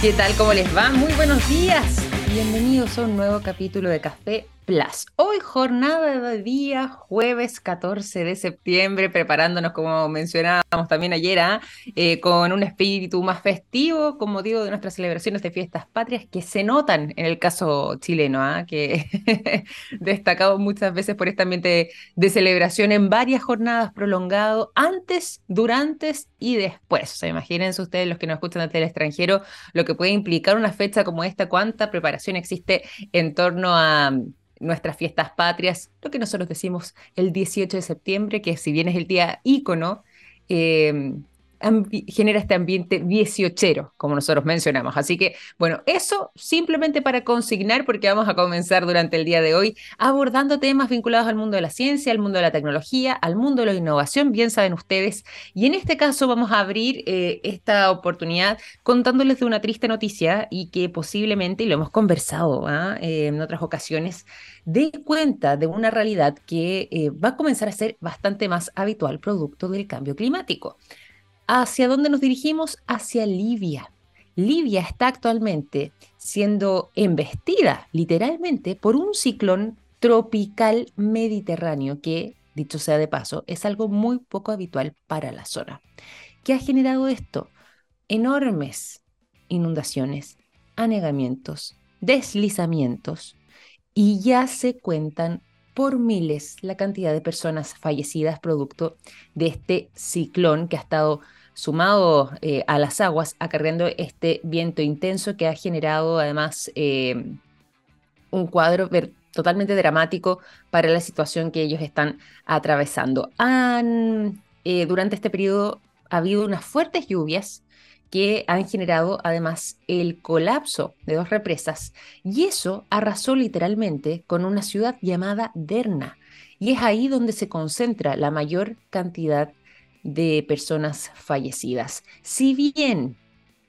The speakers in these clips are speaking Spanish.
¿Qué tal? ¿Cómo les va? Muy buenos días. Bienvenidos a un nuevo capítulo de Café Hoy jornada de día, jueves 14 de septiembre, preparándonos, como mencionábamos también ayer, ¿ah? eh, con un espíritu más festivo, como digo, de nuestras celebraciones de fiestas patrias que se notan en el caso chileno, ¿ah? que destacado muchas veces por este ambiente de celebración en varias jornadas prolongado, antes, durante y después. Imagínense ustedes los que nos escuchan desde el extranjero, lo que puede implicar una fecha como esta, cuánta preparación existe en torno a nuestras fiestas patrias, lo que nosotros decimos el 18 de septiembre, que si bien es el día ícono, eh, genera este ambiente dieciochero, como nosotros mencionamos. Así que, bueno, eso simplemente para consignar, porque vamos a comenzar durante el día de hoy abordando temas vinculados al mundo de la ciencia, al mundo de la tecnología, al mundo de la innovación, bien saben ustedes. Y en este caso vamos a abrir eh, esta oportunidad contándoles de una triste noticia y que posiblemente, y lo hemos conversado ¿ah? eh, en otras ocasiones, dé cuenta de una realidad que eh, va a comenzar a ser bastante más habitual producto del cambio climático. ¿Hacia dónde nos dirigimos? Hacia Libia. Libia está actualmente siendo embestida literalmente por un ciclón tropical mediterráneo que, dicho sea de paso, es algo muy poco habitual para la zona. ¿Qué ha generado esto? Enormes inundaciones, anegamientos, deslizamientos y ya se cuentan por miles la cantidad de personas fallecidas producto de este ciclón que ha estado sumado eh, a las aguas, acarreando este viento intenso que ha generado además eh, un cuadro totalmente dramático para la situación que ellos están atravesando. Han, eh, durante este periodo ha habido unas fuertes lluvias que han generado además el colapso de dos represas y eso arrasó literalmente con una ciudad llamada Derna y es ahí donde se concentra la mayor cantidad de personas fallecidas. Si bien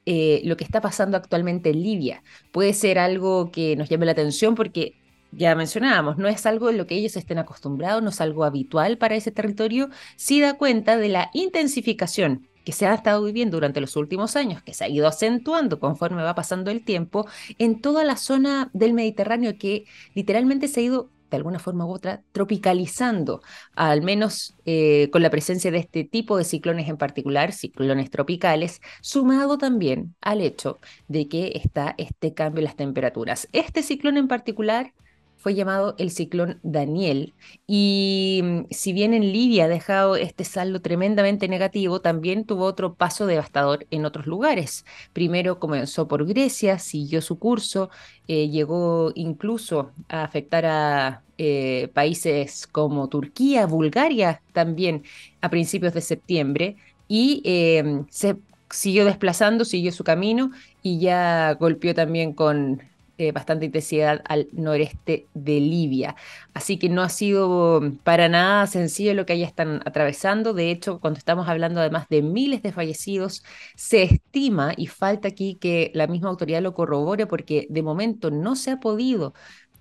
eh, lo que está pasando actualmente en Libia puede ser algo que nos llame la atención porque ya mencionábamos, no es algo en lo que ellos estén acostumbrados, no es algo habitual para ese territorio, sí da cuenta de la intensificación que se ha estado viviendo durante los últimos años, que se ha ido acentuando conforme va pasando el tiempo en toda la zona del Mediterráneo que literalmente se ha ido de alguna forma u otra, tropicalizando, al menos eh, con la presencia de este tipo de ciclones en particular, ciclones tropicales, sumado también al hecho de que está este cambio en las temperaturas. Este ciclón en particular fue llamado el ciclón Daniel. Y mm, si bien en Libia ha dejado este saldo tremendamente negativo, también tuvo otro paso devastador en otros lugares. Primero comenzó por Grecia, siguió su curso, eh, llegó incluso a afectar a eh, países como Turquía, Bulgaria también a principios de septiembre y em, se siguió desplazando, siguió su camino y ya golpeó también con eh, bastante intensidad al noreste de Libia. Así que no ha sido para nada sencillo lo que allá están atravesando. De hecho, cuando estamos hablando además de miles de fallecidos, se estima, y falta aquí que la misma autoridad lo corrobore, porque de momento no se ha podido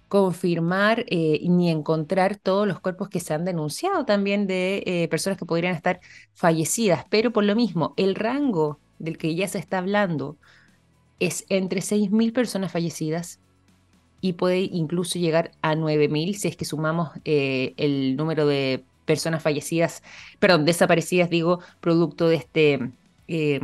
confirmar eh, ni encontrar todos los cuerpos que se han denunciado también de eh, personas que podrían estar fallecidas, pero por lo mismo, el rango del que ya se está hablando es entre 6.000 personas fallecidas y puede incluso llegar a 9.000 si es que sumamos eh, el número de personas fallecidas, perdón, desaparecidas, digo, producto de este, eh,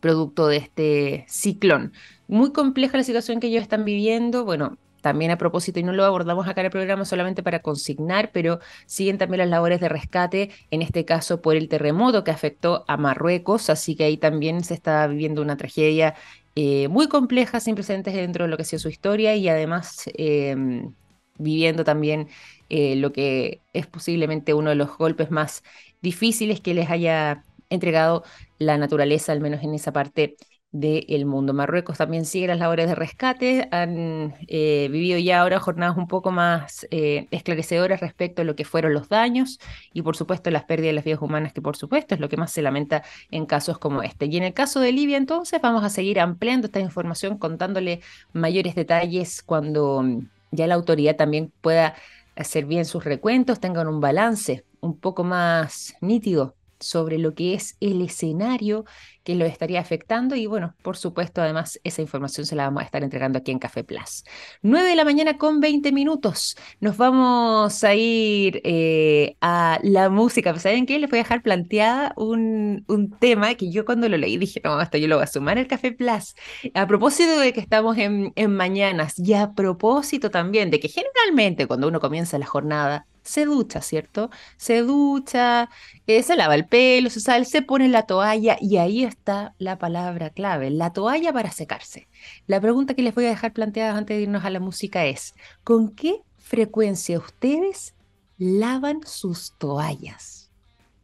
producto de este ciclón. Muy compleja la situación que ellos están viviendo. Bueno, también a propósito, y no lo abordamos acá en el programa solamente para consignar, pero siguen también las labores de rescate, en este caso por el terremoto que afectó a Marruecos, así que ahí también se está viviendo una tragedia eh, muy compleja, sin precedentes dentro de lo que ha sido su historia y además em, viviendo también eh, lo que es posiblemente uno de los golpes más difíciles que les haya entregado la naturaleza, al menos en esa parte del mundo. Marruecos también sigue las labores de rescate, han eh, vivido ya ahora jornadas un poco más eh, esclarecedoras respecto a lo que fueron los daños y por supuesto las pérdidas de las vidas humanas, que por supuesto es lo que más se lamenta en casos como este. Y en el caso de Libia entonces vamos a seguir ampliando esta información contándole mayores detalles cuando mm, ya la autoridad también pueda hacer bien sus recuentos, tengan un balance un poco más nítido sobre lo que es el escenario que lo estaría afectando y bueno, por supuesto, además esa información se la vamos a estar entregando aquí en Café Plus. 9 de la mañana con 20 minutos. Nos vamos a ir eh, a la música. ¿Saben qué? Les voy a dejar planteada un, un, tema que yo cuando lo leí dije, no, esto yo lo voy a sumar al Café Plus. A propósito de que estamos en, en mañanas y a propósito también de que generalmente cuando uno comienza la jornada se ducha, ¿cierto? Se ducha, eh, se lava el pelo, se sale, se pone la toalla y ahí está la palabra clave, la toalla para secarse. La pregunta que les voy a dejar planteada antes de irnos a la música es, ¿con qué frecuencia ustedes lavan sus toallas?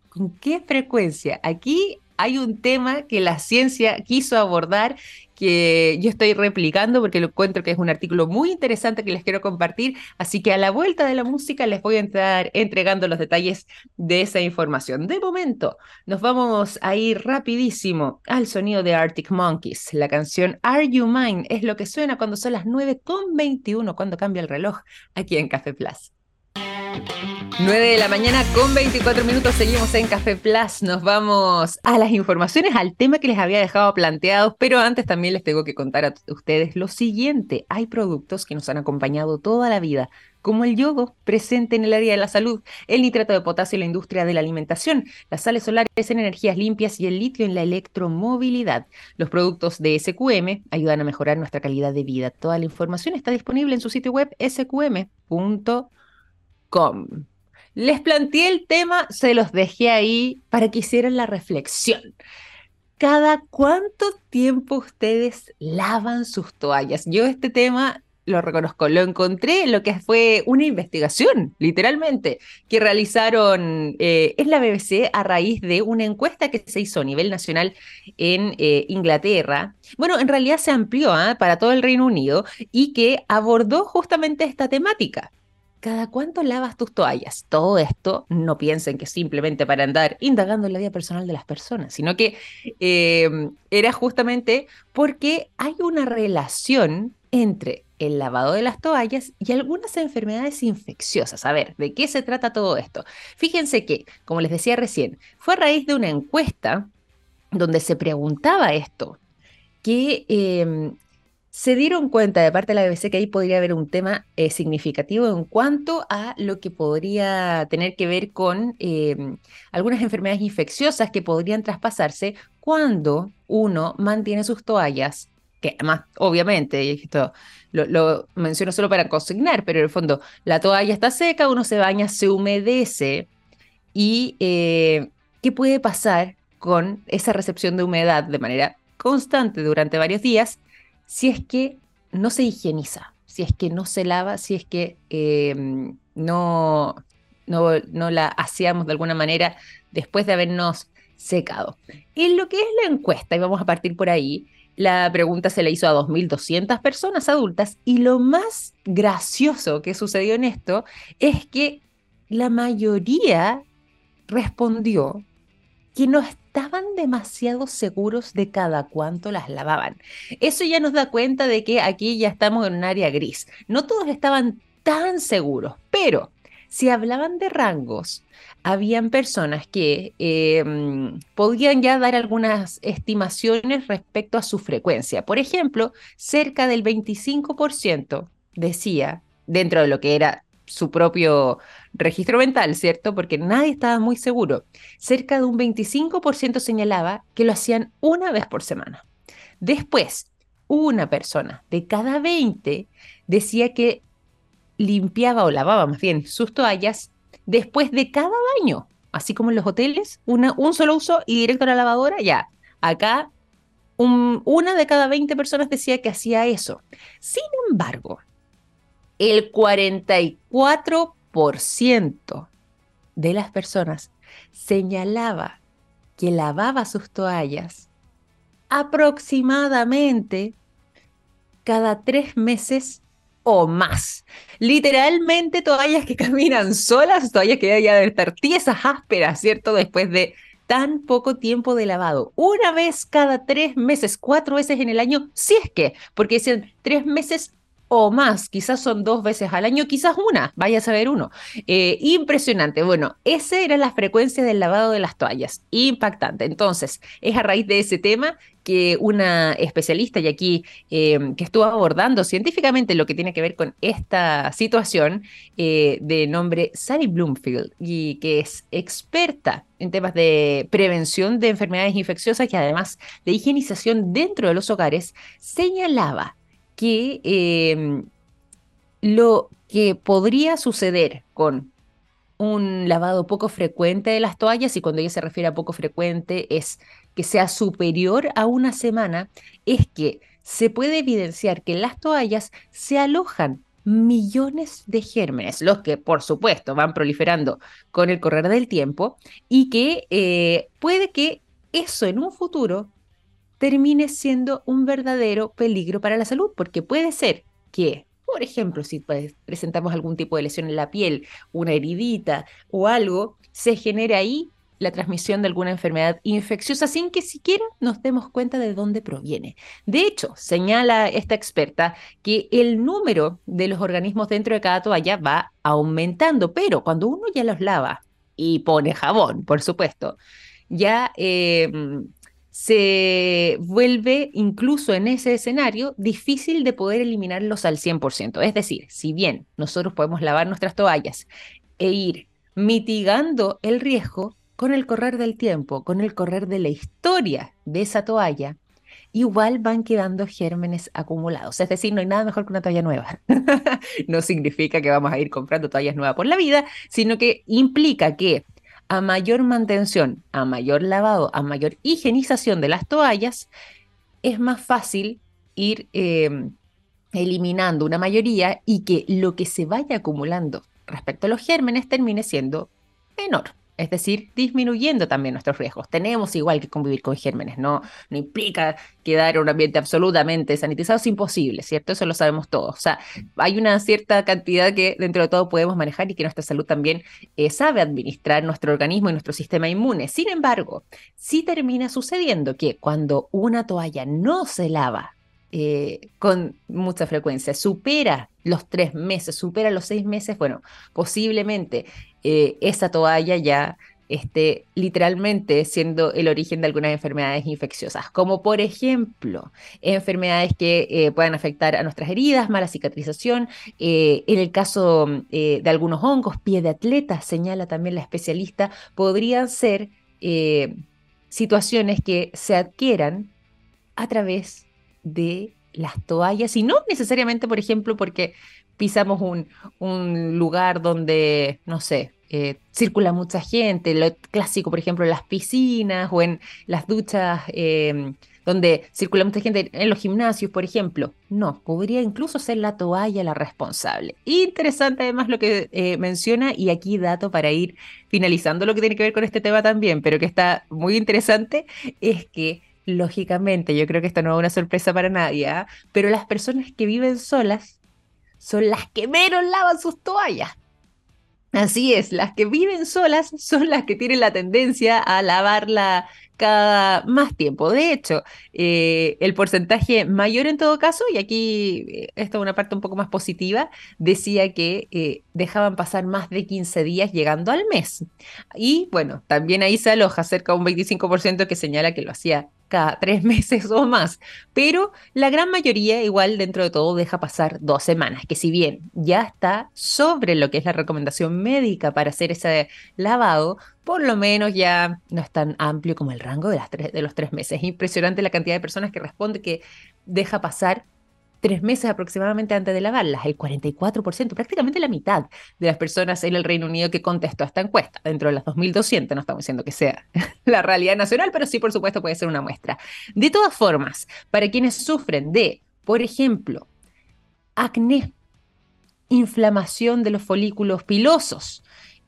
¿Con qué frecuencia? Aquí hay un tema que la ciencia quiso abordar que yo estoy replicando porque lo encuentro que es un artículo muy interesante que les quiero compartir. Así que a la vuelta de la música les voy a entrar entregando los detalles de esa información. De momento, nos vamos a ir rapidísimo al sonido de Arctic Monkeys. La canción Are You Mine es lo que suena cuando son las 9.21, cuando cambia el reloj aquí en Café Plus. 9 de la mañana con 24 minutos seguimos en Café Plus. Nos vamos a las informaciones, al tema que les había dejado planteados, pero antes también les tengo que contar a ustedes lo siguiente. Hay productos que nos han acompañado toda la vida, como el yodo presente en el área de la salud, el nitrato de potasio en la industria de la alimentación, las sales solares en energías limpias y el litio en la electromovilidad. Los productos de SQM ayudan a mejorar nuestra calidad de vida. Toda la información está disponible en su sitio web sqm.com. Les planteé el tema, se los dejé ahí para que hicieran la reflexión. ¿Cada cuánto tiempo ustedes lavan sus toallas? Yo este tema lo reconozco, lo encontré en lo que fue una investigación, literalmente, que realizaron eh, en la BBC a raíz de una encuesta que se hizo a nivel nacional en eh, Inglaterra. Bueno, en realidad se amplió ¿ah? para todo el Reino Unido y que abordó justamente esta temática. ¿Cada cuánto lavas tus toallas? Todo esto no piensen que simplemente para andar indagando en la vida personal de las personas, sino que em, era justamente porque hay una relación entre el lavado de las toallas y algunas enfermedades infecciosas. A ver, ¿de qué se trata todo esto? Fíjense que, como les decía recién, fue a raíz de una encuesta donde se preguntaba esto, que em, se dieron cuenta de parte de la BBC que ahí podría haber un tema eh, significativo en cuanto a lo que podría tener que ver con em, algunas enfermedades infecciosas que podrían traspasarse cuando uno mantiene sus toallas, que además, obviamente, esto lo, menciono solo para consignar, pero en el fondo la toalla está seca, uno se baña, se humedece y eh, ¿qué puede pasar con esa recepción de humedad de manera constante durante varios días? Si es que no se higieniza, si es que no se lava, si es que em, no, no, la hacíamos de alguna manera después de habernos secado. En lo que es la encuesta, y vamos a partir por ahí, la pregunta se le hizo a 2.200 personas adultas y lo más gracioso que sucedió en esto es que la mayoría respondió que no estaban demasiado seguros de cada cuánto las lavaban. Eso ya nos da cuenta de que aquí ya estamos en un área gris. No todos estaban tan seguros, pero si hablaban de rangos, habían personas que em, podían ya dar algunas estimaciones respecto a su frecuencia. Por ejemplo, cerca del 25% decía, dentro de lo que era su propio registro mental, ¿cierto? Porque nadie estaba muy seguro. Cerca de un 25% señalaba que lo hacían una vez por semana. Después, una persona de cada 20 decía que limpiaba o lavaba más bien sus toallas después de cada baño, así como en los hoteles, una, un solo uso y directo a la lavadora, ya. Acá una de cada 20 personas decía que hacía eso. Sin embargo, el 44% de las personas señalaba que lavaba sus toallas aproximadamente cada tres meses o más. Literalmente toallas que caminan solas, toallas que ya deben estar tiesas, ásperas, ¿cierto? Después de tan poco tiempo de lavado. Una vez cada tres meses, cuatro veces en el año, si es que, porque dicen tres meses o más, quizás son dos veces al año, quizás una, vaya a saber uno. Eh, impresionante. Bueno, esa era la frecuencia del lavado de las toallas, impactante. Entonces, es a raíz de ese tema que una especialista y aquí eh, que estuvo abordando científicamente lo que tiene que ver con esta situación eh, de nombre Sally Bloomfield y que es experta en temas de prevención de enfermedades infecciosas y además de higienización dentro de los hogares, señalaba que em, lo que podría suceder con un lavado poco frecuente de las toallas, y cuando ella se refiere a poco frecuente es que sea superior a una semana, es que se puede evidenciar que en las toallas se alojan millones de gérmenes, los que por supuesto van proliferando con el correr del tiempo y que eh, puede que eso en un futuro termine siendo un verdadero peligro para la salud, porque puede ser que, por ejemplo, si presentamos algún tipo de lesión en la piel, una heridita o algo, se genere ahí la transmisión de alguna enfermedad infecciosa sin que siquiera nos demos cuenta de dónde proviene. De hecho, señala esta experta que el número de los organismos dentro de cada toalla va aumentando, pero cuando uno ya los lava y pone jabón, por supuesto, ya eh, se vuelve incluso en ese escenario difícil de poder eliminarlos al 100%. Es decir, si bien nosotros podemos lavar nuestras toallas e ir mitigando el riesgo, con el correr del tiempo, con el correr de la historia de esa toalla, igual van quedando gérmenes acumulados. Es decir, no hay nada mejor que una toalla nueva. no significa que vamos a ir comprando toallas nuevas por la vida, sino que implica que a mayor mantención, a mayor lavado, a mayor higienización de las toallas, es más fácil ir em, eliminando una mayoría y que lo que se vaya acumulando respecto a los gérmenes termine siendo menor es decir, disminuyendo también nuestros riesgos. Tenemos igual que convivir con gérmenes, no, no implica quedar en un ambiente absolutamente sanitizado, es imposible, ¿cierto? Eso lo sabemos todos. O sea, hay una cierta cantidad que dentro de todo podemos manejar y que nuestra salud también eh, sabe administrar nuestro organismo y nuestro sistema inmune. Sin embargo, sí termina sucediendo que cuando una toalla no se lava eh, con mucha frecuencia, supera los tres meses, supera los seis meses, bueno, posiblemente eh, esa toalla ya esté literalmente siendo el origen de algunas enfermedades infecciosas, como por ejemplo enfermedades que eh, puedan afectar a nuestras heridas, mala cicatrización, en el caso de algunos hongos, pie de atleta, señala también la especialista, podrían ser situaciones que se adquieran a través de las toallas y no necesariamente, por ejemplo, porque pisamos un, un lugar donde, no sé, eh, circula mucha gente, lo clásico, por ejemplo, en las piscinas o en las duchas em, donde circula mucha gente, en los gimnasios, por ejemplo. No, podría incluso ser la toalla la responsable. Interesante además lo que eh, menciona y aquí dato para ir finalizando lo que tiene que ver con este tema también, pero que está muy interesante, es que lógicamente, yo creo que esto no es una sorpresa para nadie, ¿ah? pero las personas que viven solas son las que menos lavan sus toallas. Así es, las que viven solas son las que tienen la tendencia a lavarla cada más tiempo. De hecho, eh, el porcentaje mayor en todo caso, y aquí eh, esta es una parte un poco más positiva, decía que eh, dejaban pasar más de 15 días llegando al mes. Y bueno, también ahí se aloja cerca de un 25% que señala que lo hacía cada tres meses o más, pero la gran mayoría igual dentro de todo deja pasar dos semanas, que si bien ya está sobre lo que es la recomendación médica para hacer ese lavado, por lo menos ya no es tan amplio como el rango de, los tres meses. Es impresionante la cantidad de personas que responde que deja pasar tres meses aproximadamente antes de lavarlas, el 44%, prácticamente la mitad de las personas en el Reino Unido que contestó a esta encuesta, dentro de las 2.200, no estamos diciendo que sea la realidad nacional, pero sí, por supuesto, puede ser una muestra. De todas formas, para quienes sufren de, por ejemplo, acné, inflamación de los folículos pilosos,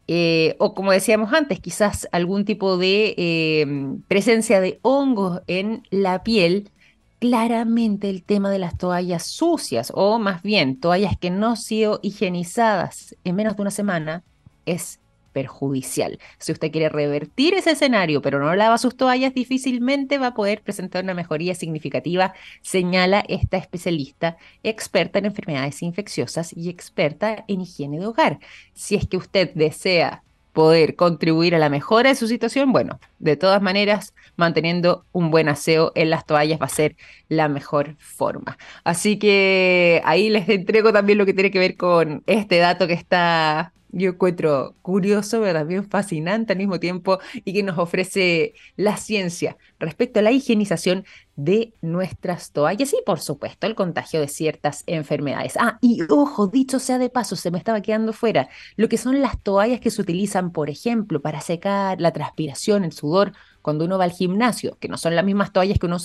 eh, o como decíamos antes, quizás algún tipo de eh, presencia de hongos en la piel, claramente el tema de las toallas sucias, o más bien toallas que no han sido higienizadas en menos de una semana, es perjudicial. Si usted quiere revertir ese escenario, pero no lava sus toallas, difícilmente va a poder presentar una mejoría significativa, señala esta especialista experta en enfermedades infecciosas y experta en higiene de hogar. Si es que usted desea poder contribuir a la mejora de su situación, bueno, de todas maneras, manteniendo un buen aseo en las toallas va a ser la mejor forma. Así que ahí les entrego también lo que tiene que ver con este dato que está yo encuentro curioso, pero también fascinante al mismo tiempo y que nos ofrece la ciencia respecto a la higienización de nuestras toallas y por supuesto el contagio de ciertas enfermedades. Ah, y ojo, dicho sea de paso, se me estaba quedando fuera, lo que son las toallas que se utilizan, por ejemplo, para secar la transpiración, el sudor, cuando uno va al gimnasio, que no son las mismas toallas que uno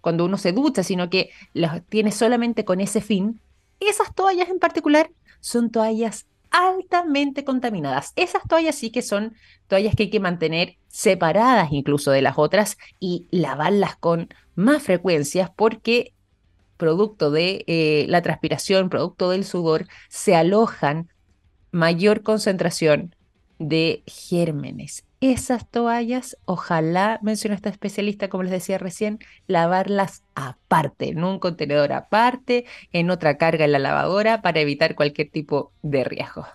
cuando uno se ducha, sino que las tiene solamente con ese fin. Esas toallas en particular son toallas altamente contaminadas. Esas toallas sí que son toallas que hay que mantener separadas incluso de las otras y lavarlas con más frecuencias porque producto de eh, la transpiración, producto del sudor, se alojan mayor concentración de gérmenes esas toallas, ojalá, menciona esta especialista, como les decía recién, lavarlas aparte, en un contenedor aparte, en otra carga en la lavadora para evitar cualquier tipo de riesgo.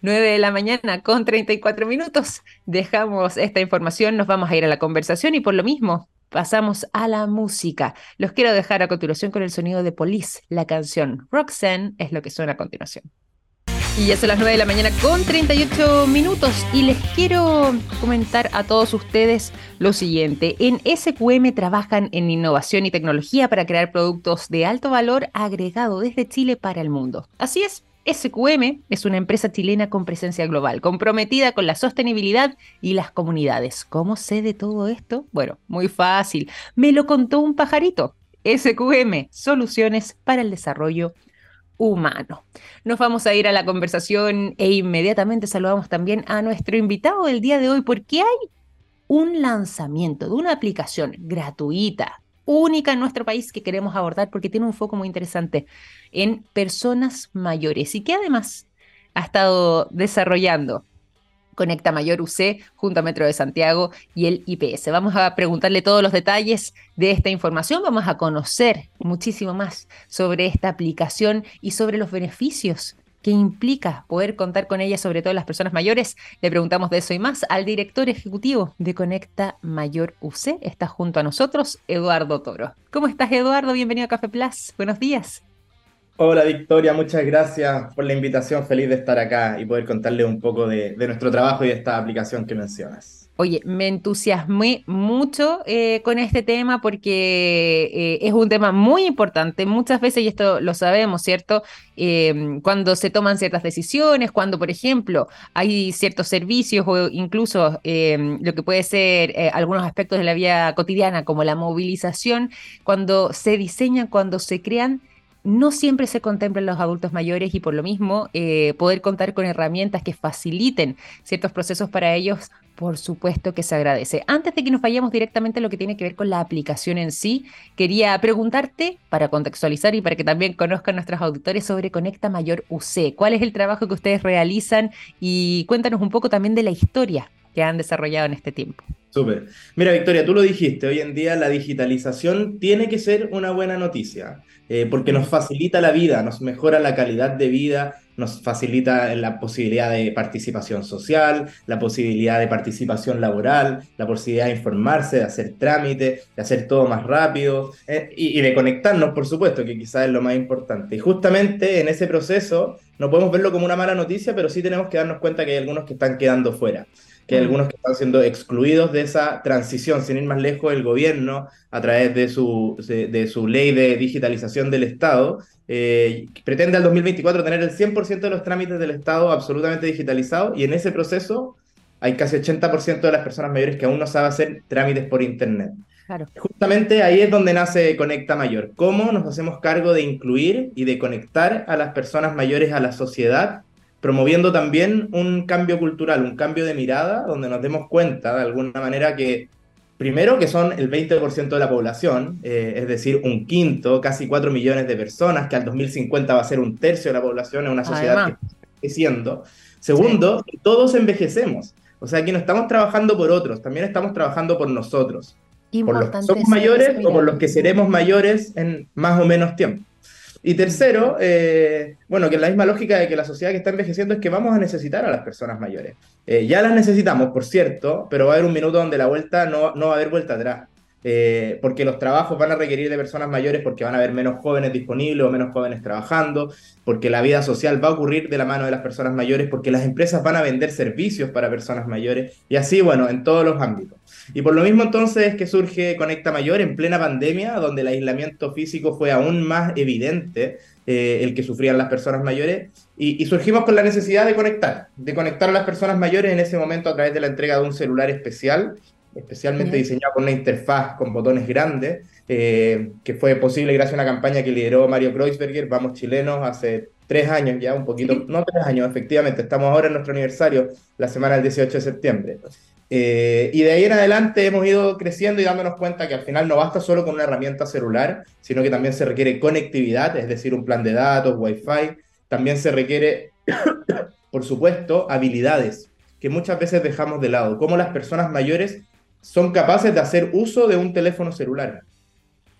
9 de la mañana con 34 minutos. Dejamos esta información, nos vamos a ir a la conversación y por lo mismo pasamos a la música. Los quiero dejar a continuación con el sonido de Police, la canción Roxanne es lo que suena a continuación. Y ya son las 9 de la mañana con 38 minutos y les quiero comentar a todos ustedes lo siguiente. En SQM trabajan en innovación y tecnología para crear productos de alto valor agregado desde Chile para el mundo. Así es. SQM es una empresa chilena con presencia global, comprometida con la sostenibilidad y las comunidades. ¿Cómo sé de todo esto? Bueno, muy fácil. Me lo contó un pajarito. SQM, soluciones para el desarrollo humano. Nos vamos a ir a la conversación e inmediatamente saludamos también a nuestro invitado del día de hoy porque hay un lanzamiento de una aplicación gratuita, única en nuestro país que queremos abordar porque tiene un foco muy interesante en personas mayores y que además ha estado desarrollando Conecta Mayor UC junto a Metro de Santiago y el IPS. Vamos a preguntarle todos los detalles de esta información, vamos a conocer muchísimo más sobre esta aplicación y sobre los beneficios que implica poder contar con ella, sobre todo las personas mayores. Le preguntamos de eso y más al director ejecutivo de Conecta Mayor UC. Está junto a nosotros, Eduardo Toro. ¿Cómo estás, Eduardo? Bienvenido a Café Plus. Buenos días. Hola Victoria, muchas gracias por la invitación. Feliz de estar acá y poder contarle un poco de, nuestro trabajo y de esta aplicación que mencionas. Oye, me entusiasmé mucho eh, con este tema porque eh, es un tema muy importante. Muchas veces, y esto lo sabemos, ¿cierto? Em, cuando se toman ciertas decisiones, cuando, por ejemplo, hay ciertos servicios o incluso em, lo que puede ser eh, algunos aspectos de la vida cotidiana, como la movilización, cuando se diseñan, cuando se crean no siempre se contemplan los adultos mayores y por lo mismo eh, poder contar con herramientas que faciliten ciertos procesos para ellos, por supuesto que se agradece. Antes de que nos vayamos directamente a lo que tiene que ver con la aplicación en sí, quería preguntarte, para contextualizar y para que también conozcan nuestros auditores sobre Conecta Mayor UC, cuál es el trabajo que ustedes realizan y cuéntanos un poco también de la historia que han desarrollado en este tiempo. Súper. Mira, Victoria, tú lo dijiste, hoy en día la digitalización tiene que ser una buena noticia, eh, porque nos facilita la vida, nos mejora la calidad de vida, nos facilita la posibilidad de participación social, la posibilidad de participación laboral, la posibilidad de informarse, de hacer trámite, de hacer todo más rápido eh, y, y, de conectarnos, por supuesto, que quizás es lo más importante. Y justamente en ese proceso no podemos verlo como una mala noticia, pero sí tenemos que darnos cuenta que hay algunos que están quedando fuera que hay algunos que están siendo excluidos de esa transición, sin ir más lejos, el gobierno, a través de su, de, su ley de digitalización del Estado, eh, pretende al 2024 tener el 100% de los trámites del Estado absolutamente digitalizados y en ese proceso hay casi 80% de las personas mayores que aún no saben hacer trámites por Internet. Justamente ahí es donde nace Conecta Mayor. ¿Cómo nos hacemos cargo de incluir y de conectar a las personas mayores a la sociedad promoviendo también un cambio cultural, un cambio de mirada, donde nos demos cuenta de alguna manera que, primero, que son el 20% de la población, eh, es decir, un quinto, casi 4 millones de personas, que al 2050 va a ser un tercio de la población en una sociedad que está creciendo. Segundo, todos envejecemos. O sea, que no estamos trabajando por otros, también estamos trabajando por nosotros. por los que somos mayores o por los que seremos mayores en más o menos tiempo. Y tercero, eh, bueno, que la misma lógica de que la sociedad que está envejeciendo es que vamos a necesitar a las personas mayores. Eh, ya las necesitamos, por cierto, pero va a haber un minuto donde la vuelta no, no va a haber vuelta atrás. Eh, porque los trabajos van a requerir de personas mayores porque van a haber menos jóvenes disponibles o menos jóvenes trabajando, porque la vida social va a ocurrir de la mano de las personas mayores, porque las empresas van a vender servicios para personas mayores y así, bueno, en todos los ámbitos. Y por lo mismo entonces es que surge Conecta Mayor en plena pandemia, donde el aislamiento físico fue aún más evidente, eh, el que sufrían las personas mayores, y, y, surgimos con la necesidad de conectar, de conectar a las personas mayores en ese momento a través de la entrega de un celular especial especialmente diseñado con una interfaz con botones grandes, eh, que fue posible gracias a una campaña que lideró Mario Kreuzberger, Vamos Chilenos, hace tres años ya, un poquito, no tres años, efectivamente, estamos ahora en nuestro aniversario, la semana del 18 de septiembre. Eh, y de ahí en adelante hemos ido creciendo y dándonos cuenta que al final no basta solo con una herramienta celular, sino que también se requiere conectividad, es decir, un plan de datos, Wi-Fi, también se requiere, por supuesto, habilidades que muchas veces dejamos de lado, como las personas mayores son capaces de hacer uso de un teléfono celular.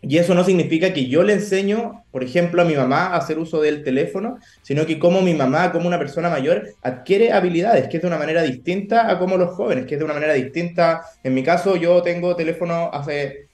Y eso no significa que yo le enseño, por ejemplo, a mi mamá a hacer uso del teléfono, sino que como mi mamá, como una persona mayor, adquiere habilidades, que es de una manera distinta a como los jóvenes, que es de una manera distinta. En mi caso, yo tengo teléfono hace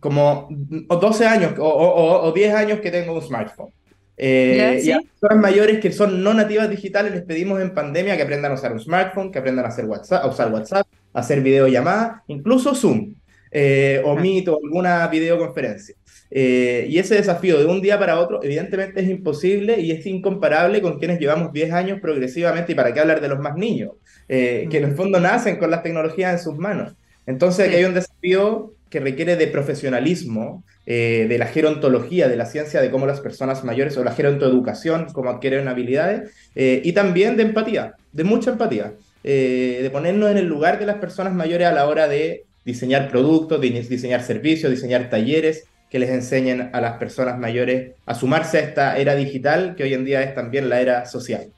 como 12 años o, 10 años que tengo un smartphone. Eh, y a personas mayores que son no nativas digitales les pedimos en pandemia que aprendan a usar un smartphone, que aprendan a, hacer WhatsApp, a usar WhatsApp, hacer videollamadas, incluso Zoom eh, o Meet o alguna videoconferencia. Eh, y ese desafío de un día para otro, evidentemente es imposible y es incomparable con quienes llevamos 10 años progresivamente, y para qué hablar de los más niños, eh, que en el fondo nacen con las tecnologías en sus manos. Entonces aquí hay un desafío que requiere de profesionalismo, de la gerontología, de la ciencia de cómo las personas mayores o la gerontoeducación, cómo adquieren habilidades, y también de empatía, de mucha empatía. Eh, de ponernos en el lugar de las personas mayores a la hora de diseñar productos, diseñar servicios, diseñar talleres que les enseñen a las personas mayores a sumarse a esta era digital que hoy en día es también la era social.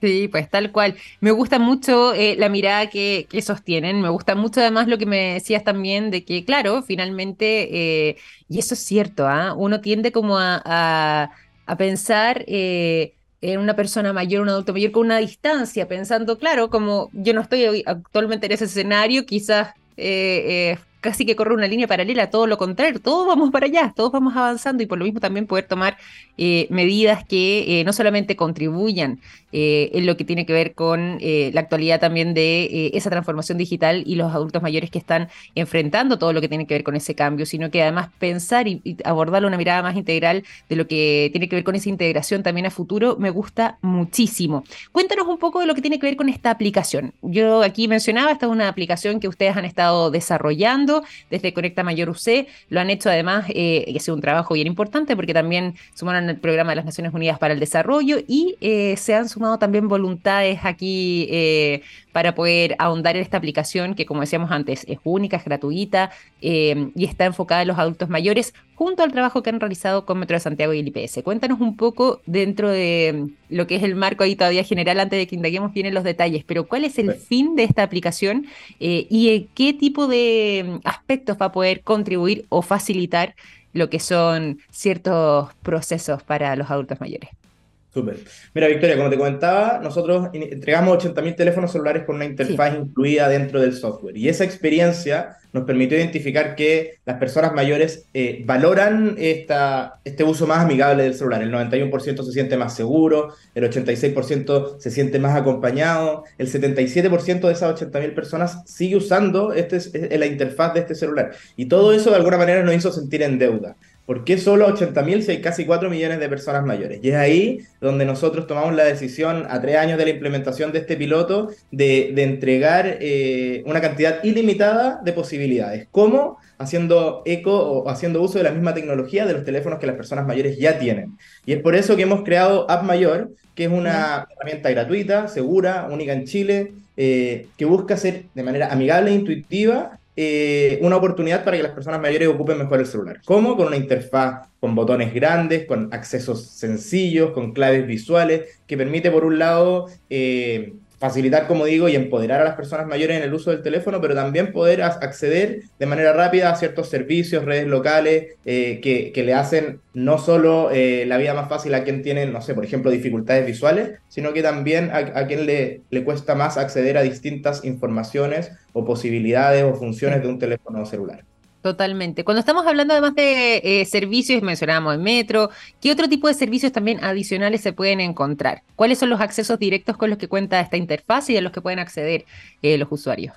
Sí, pues tal cual. Me gusta mucho eh, la mirada que, sostienen, me gusta mucho además lo que me decías también de que, claro, finalmente, eh, y eso es cierto, ¿ah? uno tiende como a, a, pensar en una persona mayor, un adulto mayor con una distancia, pensando, claro, como yo no estoy actualmente en ese escenario, quizás eh, eh, casi que corre una línea paralela, todo lo contrario, todos vamos para allá, todos vamos avanzando y por lo mismo también poder tomar eh, medidas que no solamente contribuyan en lo que tiene que ver con la actualidad también de esa transformación digital y los adultos mayores que están enfrentando todo lo que tiene que ver con ese cambio, sino que además pensar y, y abordarlo una mirada más integral de lo que tiene que ver con esa integración también a futuro, me gusta muchísimo. Cuéntanos un poco de lo que tiene que ver con esta aplicación. Yo aquí mencionaba, esta es una aplicación que ustedes han estado desarrollando desde Conecta Mayor UC. Lo han hecho además, eh, que ha sido un trabajo bien importante porque también sumaron el programa de las Naciones Unidas para el Desarrollo y eh, se han sumado también voluntades aquí eh, para poder ahondar en esta aplicación que, como decíamos antes, es única, es gratuita eh, y está enfocada en los adultos mayores, junto al trabajo que han realizado con Metro de Santiago y el IPS. Cuéntanos un poco dentro de lo que es el marco ahí todavía general, antes de que indaguemos bien en los detalles, pero ¿cuál es el fin de esta aplicación eh, y qué tipo de aspectos va a poder contribuir o facilitar lo que son ciertos procesos para los adultos mayores? Súper. Mira, Victoria, como te comentaba, nosotros entregamos 80.000 teléfonos celulares con una interfaz incluida dentro del software. Y esa experiencia nos permitió identificar que las personas mayores eh, valoran esta, este uso más amigable del celular. El 91% se siente más seguro, el 86% se siente más acompañado, el 77% de esas 80.000 personas sigue usando este, la interfaz de este celular. Y todo eso de alguna manera nos hizo sentir en deuda. ¿Por qué solo 80.000 si hay casi 4 millones de personas mayores? Y es ahí donde nosotros tomamos la decisión, a tres años de la implementación de este piloto, de, entregar eh, una cantidad ilimitada de posibilidades. ¿Cómo? Haciendo eco o haciendo uso de la misma tecnología de los teléfonos que las personas mayores ya tienen. Y es por eso que hemos creado App Mayor, que es una herramienta gratuita, segura, única en Chile, eh, que busca ser de manera amigable e intuitiva eh, una oportunidad para que las personas mayores ocupen mejor el celular. ¿Cómo? Con una interfaz con botones grandes, con accesos sencillos, con claves visuales, que permite, por un lado, eh, facilitar, como digo, y empoderar a las personas mayores en el uso del teléfono, pero también poder acceder de manera rápida a ciertos servicios, redes locales, eh, que, le hacen no solo eh, la vida más fácil a quien tiene, no sé, por ejemplo, dificultades visuales, sino que también a, a quien le, le cuesta más acceder a distintas informaciones o posibilidades o funciones de un teléfono celular. Totalmente. Cuando estamos hablando además de eh, servicios, mencionábamos el metro, ¿qué otro tipo de servicios también adicionales se pueden encontrar? ¿Cuáles son los accesos directos con los que cuenta esta interfaz y a los que pueden acceder eh, los usuarios?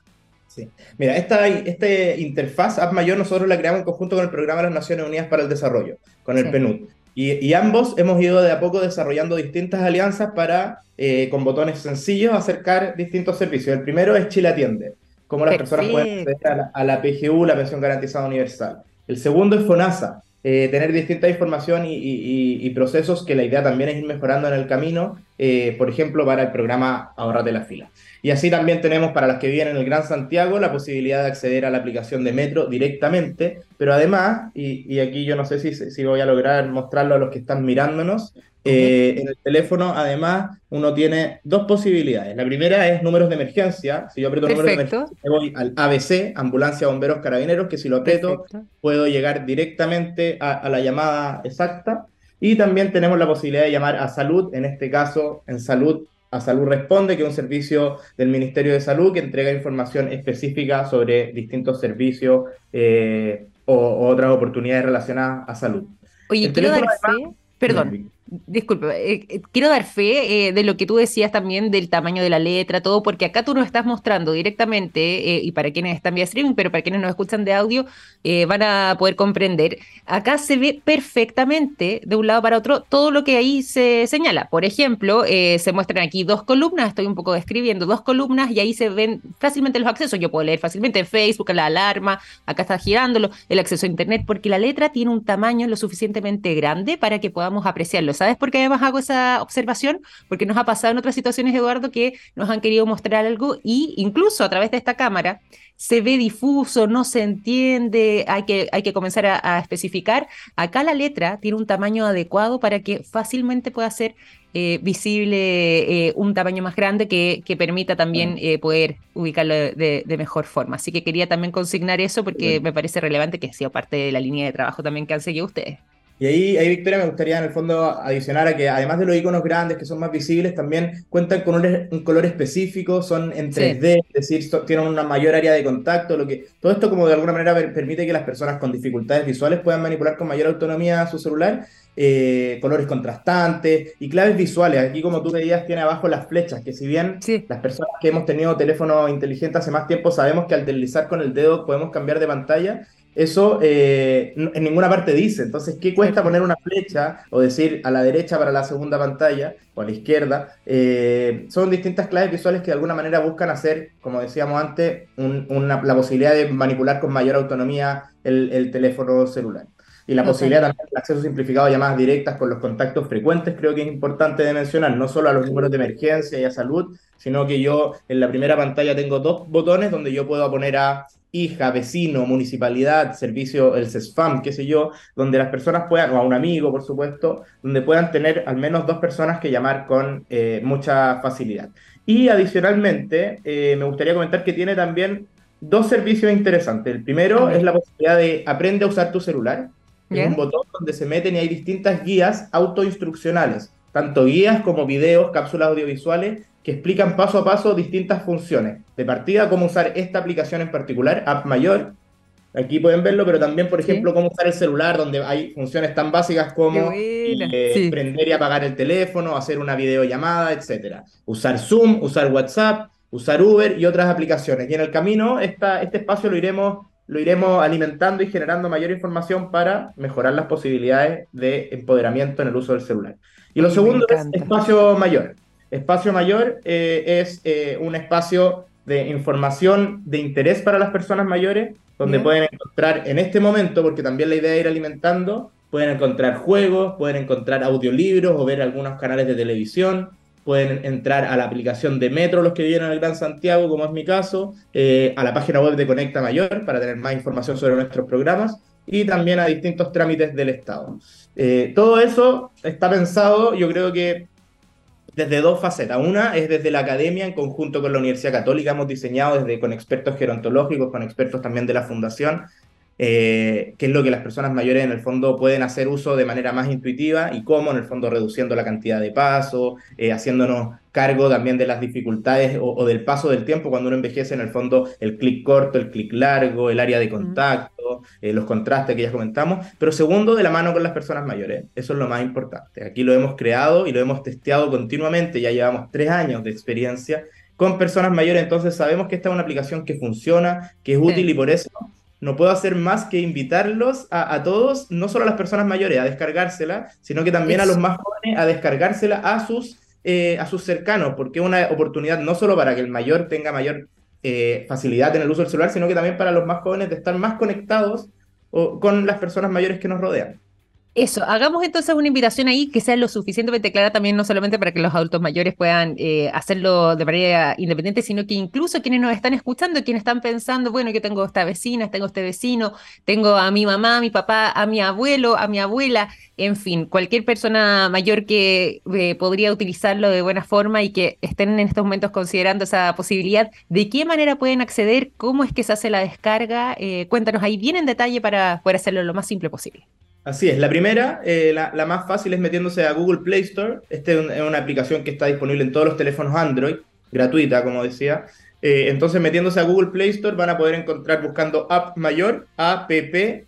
Sí. Mira, esta, esta interfaz App Mayor nosotros la creamos en conjunto con el Programa de las Naciones Unidas para el Desarrollo, con el PNUD. Y, y, ambos hemos ido de a poco desarrollando distintas alianzas para, eh, con botones sencillos, acercar distintos servicios. El primero es Chile Atiende cómo las personas pueden acceder a la, PGU, la Pensión Garantizada Universal. El segundo es FONASA, eh, tener distinta información y, procesos que la idea también es ir mejorando en el camino, eh, por ejemplo, para el programa Ahorrate la Fila. Y así también tenemos para las que viven en el Gran Santiago la posibilidad de acceder a la aplicación de Metro directamente, pero además, y, aquí yo no sé si, si voy a lograr mostrarlo a los que están mirándonos, eh, en el teléfono, además, uno tiene dos posibilidades. La primera es números de emergencia. Si yo aprieto números de emergencia, me voy al ABC, Ambulancia, Bomberos, Carabineros, que si lo aprieto, puedo llegar directamente a, la llamada exacta. Y también tenemos la posibilidad de llamar a salud, en este caso, en salud, a Salud Responde, que es un servicio del Ministerio de Salud que entrega información específica sobre distintos servicios eh, o, otras oportunidades relacionadas a salud. Oye, quiero dar perdón, Disculpe, eh, eh, quiero dar fe eh, de lo que tú decías también del tamaño de la letra, todo, porque acá tú nos estás mostrando directamente, y para quienes están vía streaming, pero para quienes nos escuchan de audio, van a poder comprender. Acá se ve perfectamente de un lado para otro todo lo que ahí se señala. Por ejemplo, se muestran aquí dos columnas, estoy un poco describiendo dos columnas, y ahí se ven fácilmente los accesos. Yo puedo leer fácilmente Facebook, la alarma, acá está girándolo, el acceso a Internet, porque la letra tiene un tamaño lo suficientemente grande para que podamos apreciarlo ¿Sabes por qué además hago esa observación? Porque nos ha pasado en otras situaciones, Eduardo, que nos han querido mostrar algo y incluso a través de esta cámara se ve difuso, no se entiende, hay que, hay que comenzar a, especificar. Acá la letra tiene un tamaño adecuado para que fácilmente pueda ser eh, visible eh, un tamaño más grande que, que permita también eh, poder ubicarlo de, de, mejor forma. Así que quería también consignar eso porque me parece relevante que sea parte de la línea de trabajo también que han seguido ustedes. Y ahí, ahí, Victoria, me gustaría en el fondo adicionar a que además de los iconos grandes que son más visibles, también cuentan con un, color específico, son en 3D, es decir, tienen una mayor área de contacto, lo que todo esto como de alguna manera permite que las personas con dificultades visuales puedan manipular con mayor autonomía su celular, eh, colores contrastantes y claves visuales. Aquí como tú veías tiene abajo las flechas, que si bien las personas que hemos tenido teléfono inteligente hace más tiempo sabemos que al deslizar con el dedo podemos cambiar de pantalla, eso eh, en ninguna parte dice. Entonces, ¿qué cuesta poner una flecha o decir a la derecha para la segunda pantalla o a la izquierda? Eh, son distintas claves visuales que de alguna manera buscan hacer, como decíamos antes, la posibilidad de manipular con mayor autonomía el, teléfono celular. Y la posibilidad también del acceso simplificado a llamadas directas con los contactos frecuentes, creo que es importante de mencionar, no solo a los números de emergencia y a salud, sino que yo en la primera pantalla tengo dos botones donde yo puedo poner a hija, vecino, municipalidad, servicio, el CESFAM, qué sé yo, donde las personas puedan, o a un amigo, por supuesto, donde puedan tener al menos dos personas que llamar con eh, mucha facilidad. Y adicionalmente, eh, me gustaría comentar que tiene también dos servicios interesantes. El primero es la posibilidad de aprende a usar tu celular. Es un botón donde se meten y hay distintas guías autoinstruccionales, tanto guías como videos, cápsulas audiovisuales que explican paso a paso distintas funciones. De partida, cómo usar esta aplicación en particular, App Mayor. Aquí pueden verlo, pero también, por ejemplo, cómo usar el celular, donde hay funciones tan básicas como eh, prender y apagar el teléfono, hacer una videollamada, etc. Usar Zoom, usar WhatsApp, usar Uber y otras aplicaciones. Y en el camino, esta, este espacio lo iremos, lo iremos alimentando y generando mayor información para mejorar las posibilidades de empoderamiento en el uso del celular. Y lo segundo es espacio mayor. Espacio mayor eh, es eh, un espacio de información de interés para las personas mayores, donde pueden encontrar en este momento, porque también la idea es ir alimentando, pueden encontrar juegos, pueden encontrar audiolibros o ver algunos canales de televisión, pueden entrar a la aplicación de Metro, los que viven en el Gran Santiago, como es mi caso, eh, a la página web de Conecta Mayor para tener más información sobre nuestros programas y también a distintos trámites del Estado. Eh, todo eso está pensado, yo creo que desde dos facetas. Una es desde la academia, en conjunto con la Universidad Católica, hemos diseñado desde con expertos gerontológicos, con expertos también de la Fundación, eh, qué es lo que las personas mayores en el fondo pueden hacer uso de manera más intuitiva y cómo, en el fondo, reduciendo la cantidad de pasos, eh, haciéndonos cargo también de las dificultades o, del paso del tiempo cuando uno envejece, en el fondo, el clic corto, el clic largo, el área de contacto, eh, los contrastes que ya comentamos, pero segundo, de la mano con las personas mayores. Eso es lo más importante. Aquí lo hemos creado y lo hemos testeado continuamente, ya llevamos tres años de experiencia con personas mayores, entonces sabemos que esta es una aplicación que funciona, que es útil y por eso no puedo hacer más que invitarlos a, todos, no solo a las personas mayores a descargársela, sino que también a los más jóvenes a descargársela a sus, eh, a sus cercanos, porque es una oportunidad no solo para que el mayor tenga mayor eh, facilidad en el uso del celular, sino que también para los más jóvenes de estar más conectados con las personas mayores que nos rodean. Eso, hagamos entonces una invitación ahí que sea lo suficientemente clara también, no solamente para que los adultos mayores puedan eh, hacerlo de manera independiente, sino que incluso quienes nos están escuchando, quienes están pensando, bueno, yo tengo esta vecina, tengo este vecino, tengo a mi mamá, a mi papá, a mi abuelo, a mi abuela, en fin, cualquier persona mayor que eh, podría utilizarlo de buena forma y que estén en estos momentos considerando esa posibilidad, ¿de qué manera pueden acceder? ¿Cómo es que se hace la descarga? Eh, cuéntanos ahí bien en detalle para poder hacerlo lo más simple posible. Así es, la primera, eh, la, más fácil es metiéndose a Google Play Store. Esta es una aplicación que está disponible en todos los teléfonos Android, gratuita, como decía. Eh, entonces, metiéndose a Google Play Store van a poder encontrar buscando App Mayor, A-P-P,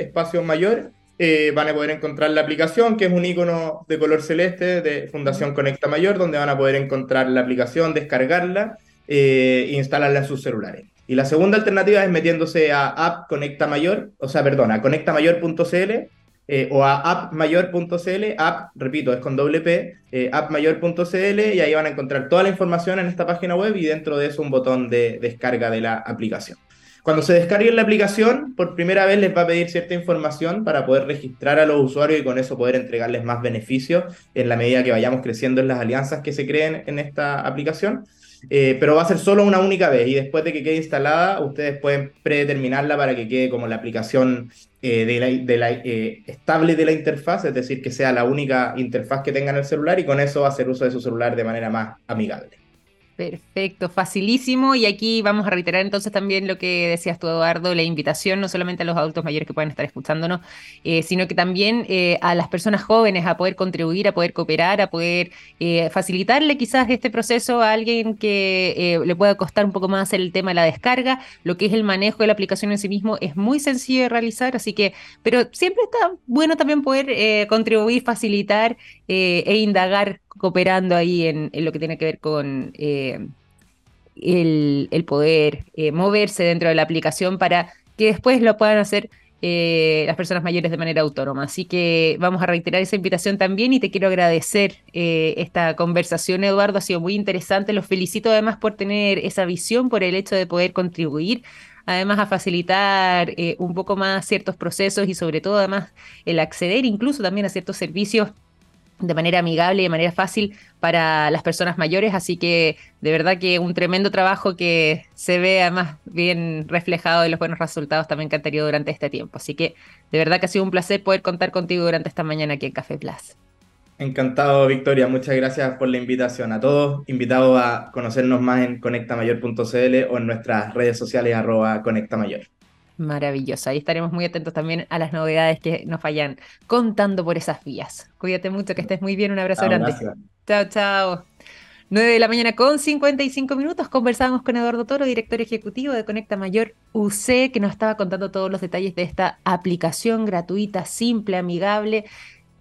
espacio mayor. Eh, van a poder encontrar la aplicación, que es un icono de color celeste de Fundación Conecta Mayor, donde van a poder encontrar la aplicación, descargarla e instalarla en sus celulares. Y la segunda alternativa es metiéndose a App Conecta Mayor, o sea, perdón, a conectamayor.cl eh, o a appmayor.cl, app, repito, es con doble P, eh, appmayor.cl y ahí van a encontrar toda la información en esta página web y dentro de eso un botón de descarga de la aplicación. Cuando se descarguen la aplicación, por primera vez les va a pedir cierta información para poder registrar a los usuarios y con eso poder entregarles más beneficios en la medida que vayamos creciendo en las alianzas que se creen en esta aplicación. Eh, pero va a ser solo una única vez y después de que quede instalada, ustedes pueden predeterminarla para que quede como la aplicación eh, de la, eh, estable de la interfaz, es decir, que sea la única interfaz que tengan el celular y con eso hacer uso de su celular de manera más amigable. Perfecto, facilísimo. Y aquí vamos a reiterar entonces también lo que decías tú, Eduardo, la invitación no solamente a los adultos mayores que pueden estar escuchándonos, eh, sino que también eh, a las personas jóvenes a poder contribuir, a poder cooperar, a poder eh, facilitarle quizás este proceso a alguien que le pueda costar un poco más el tema de la descarga. Lo que es el manejo de la aplicación en sí mismo es muy sencillo de realizar, así que, pero siempre está bueno también poder contribuir, facilitar e indagar cooperando ahí en, lo que tiene que ver con eh, el, poder eh, moverse dentro de la aplicación para que después lo puedan hacer eh, las personas mayores de manera autónoma. Así que vamos a reiterar esa invitación también y te quiero agradecer esta conversación, Eduardo. Ha sido muy interesante. Los felicito además por tener esa visión, por el hecho de poder contribuir además a facilitar un poco más ciertos procesos y sobre todo además el acceder incluso también a ciertos servicios de manera amigable y de manera fácil para las personas mayores, así que de verdad que un tremendo trabajo que se ve además bien reflejado en los buenos resultados también que han tenido durante este tiempo. Así que de verdad que ha sido un placer poder contar contigo durante esta mañana aquí en Café Plus. Encantado, Victoria. Muchas gracias por la invitación a todos. Invitados a conocernos más en conectamayor.cl o en nuestras redes sociales arroba conectamayor. Maravilloso. Ahí estaremos muy atentos también a las novedades que nos vayan contando por esas vías. Cuídate mucho, que estés muy bien. Un abrazo grande. Chao, chao. 9 de la mañana con 55 minutos conversamos con Eduardo Toro, director ejecutivo de Conecta Mayor UC, que nos estaba contando todos los detalles de esta aplicación gratuita, simple, amigable,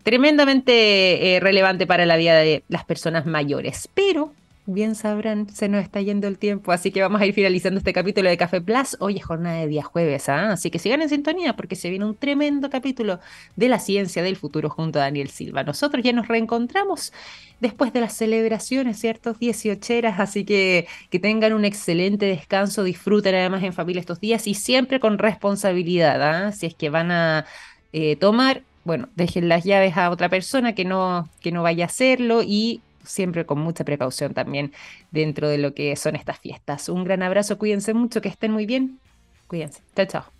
tremendamente eh, relevante para la vida de las personas mayores. Pero bien sabrán, se nos está yendo el tiempo, así que vamos a ir finalizando este capítulo de Café Plus. Hoy es jornada de día jueves, ¿ah? así que sigan en sintonía porque se viene un tremendo capítulo de la ciencia del futuro junto a Daniel Silva. Nosotros ya nos reencontramos después de las celebraciones, ¿cierto? 18 eras, así que que tengan un excelente descanso, disfruten además en familia estos días y siempre con responsabilidad, ¿ah? si es que van a eh, tomar, bueno, dejen las llaves a otra persona que no, que no vaya a hacerlo y siempre con mucha precaución también dentro de lo que son estas fiestas. Un gran abrazo, cuídense mucho, que estén muy bien. Cuídense. Chao, chao.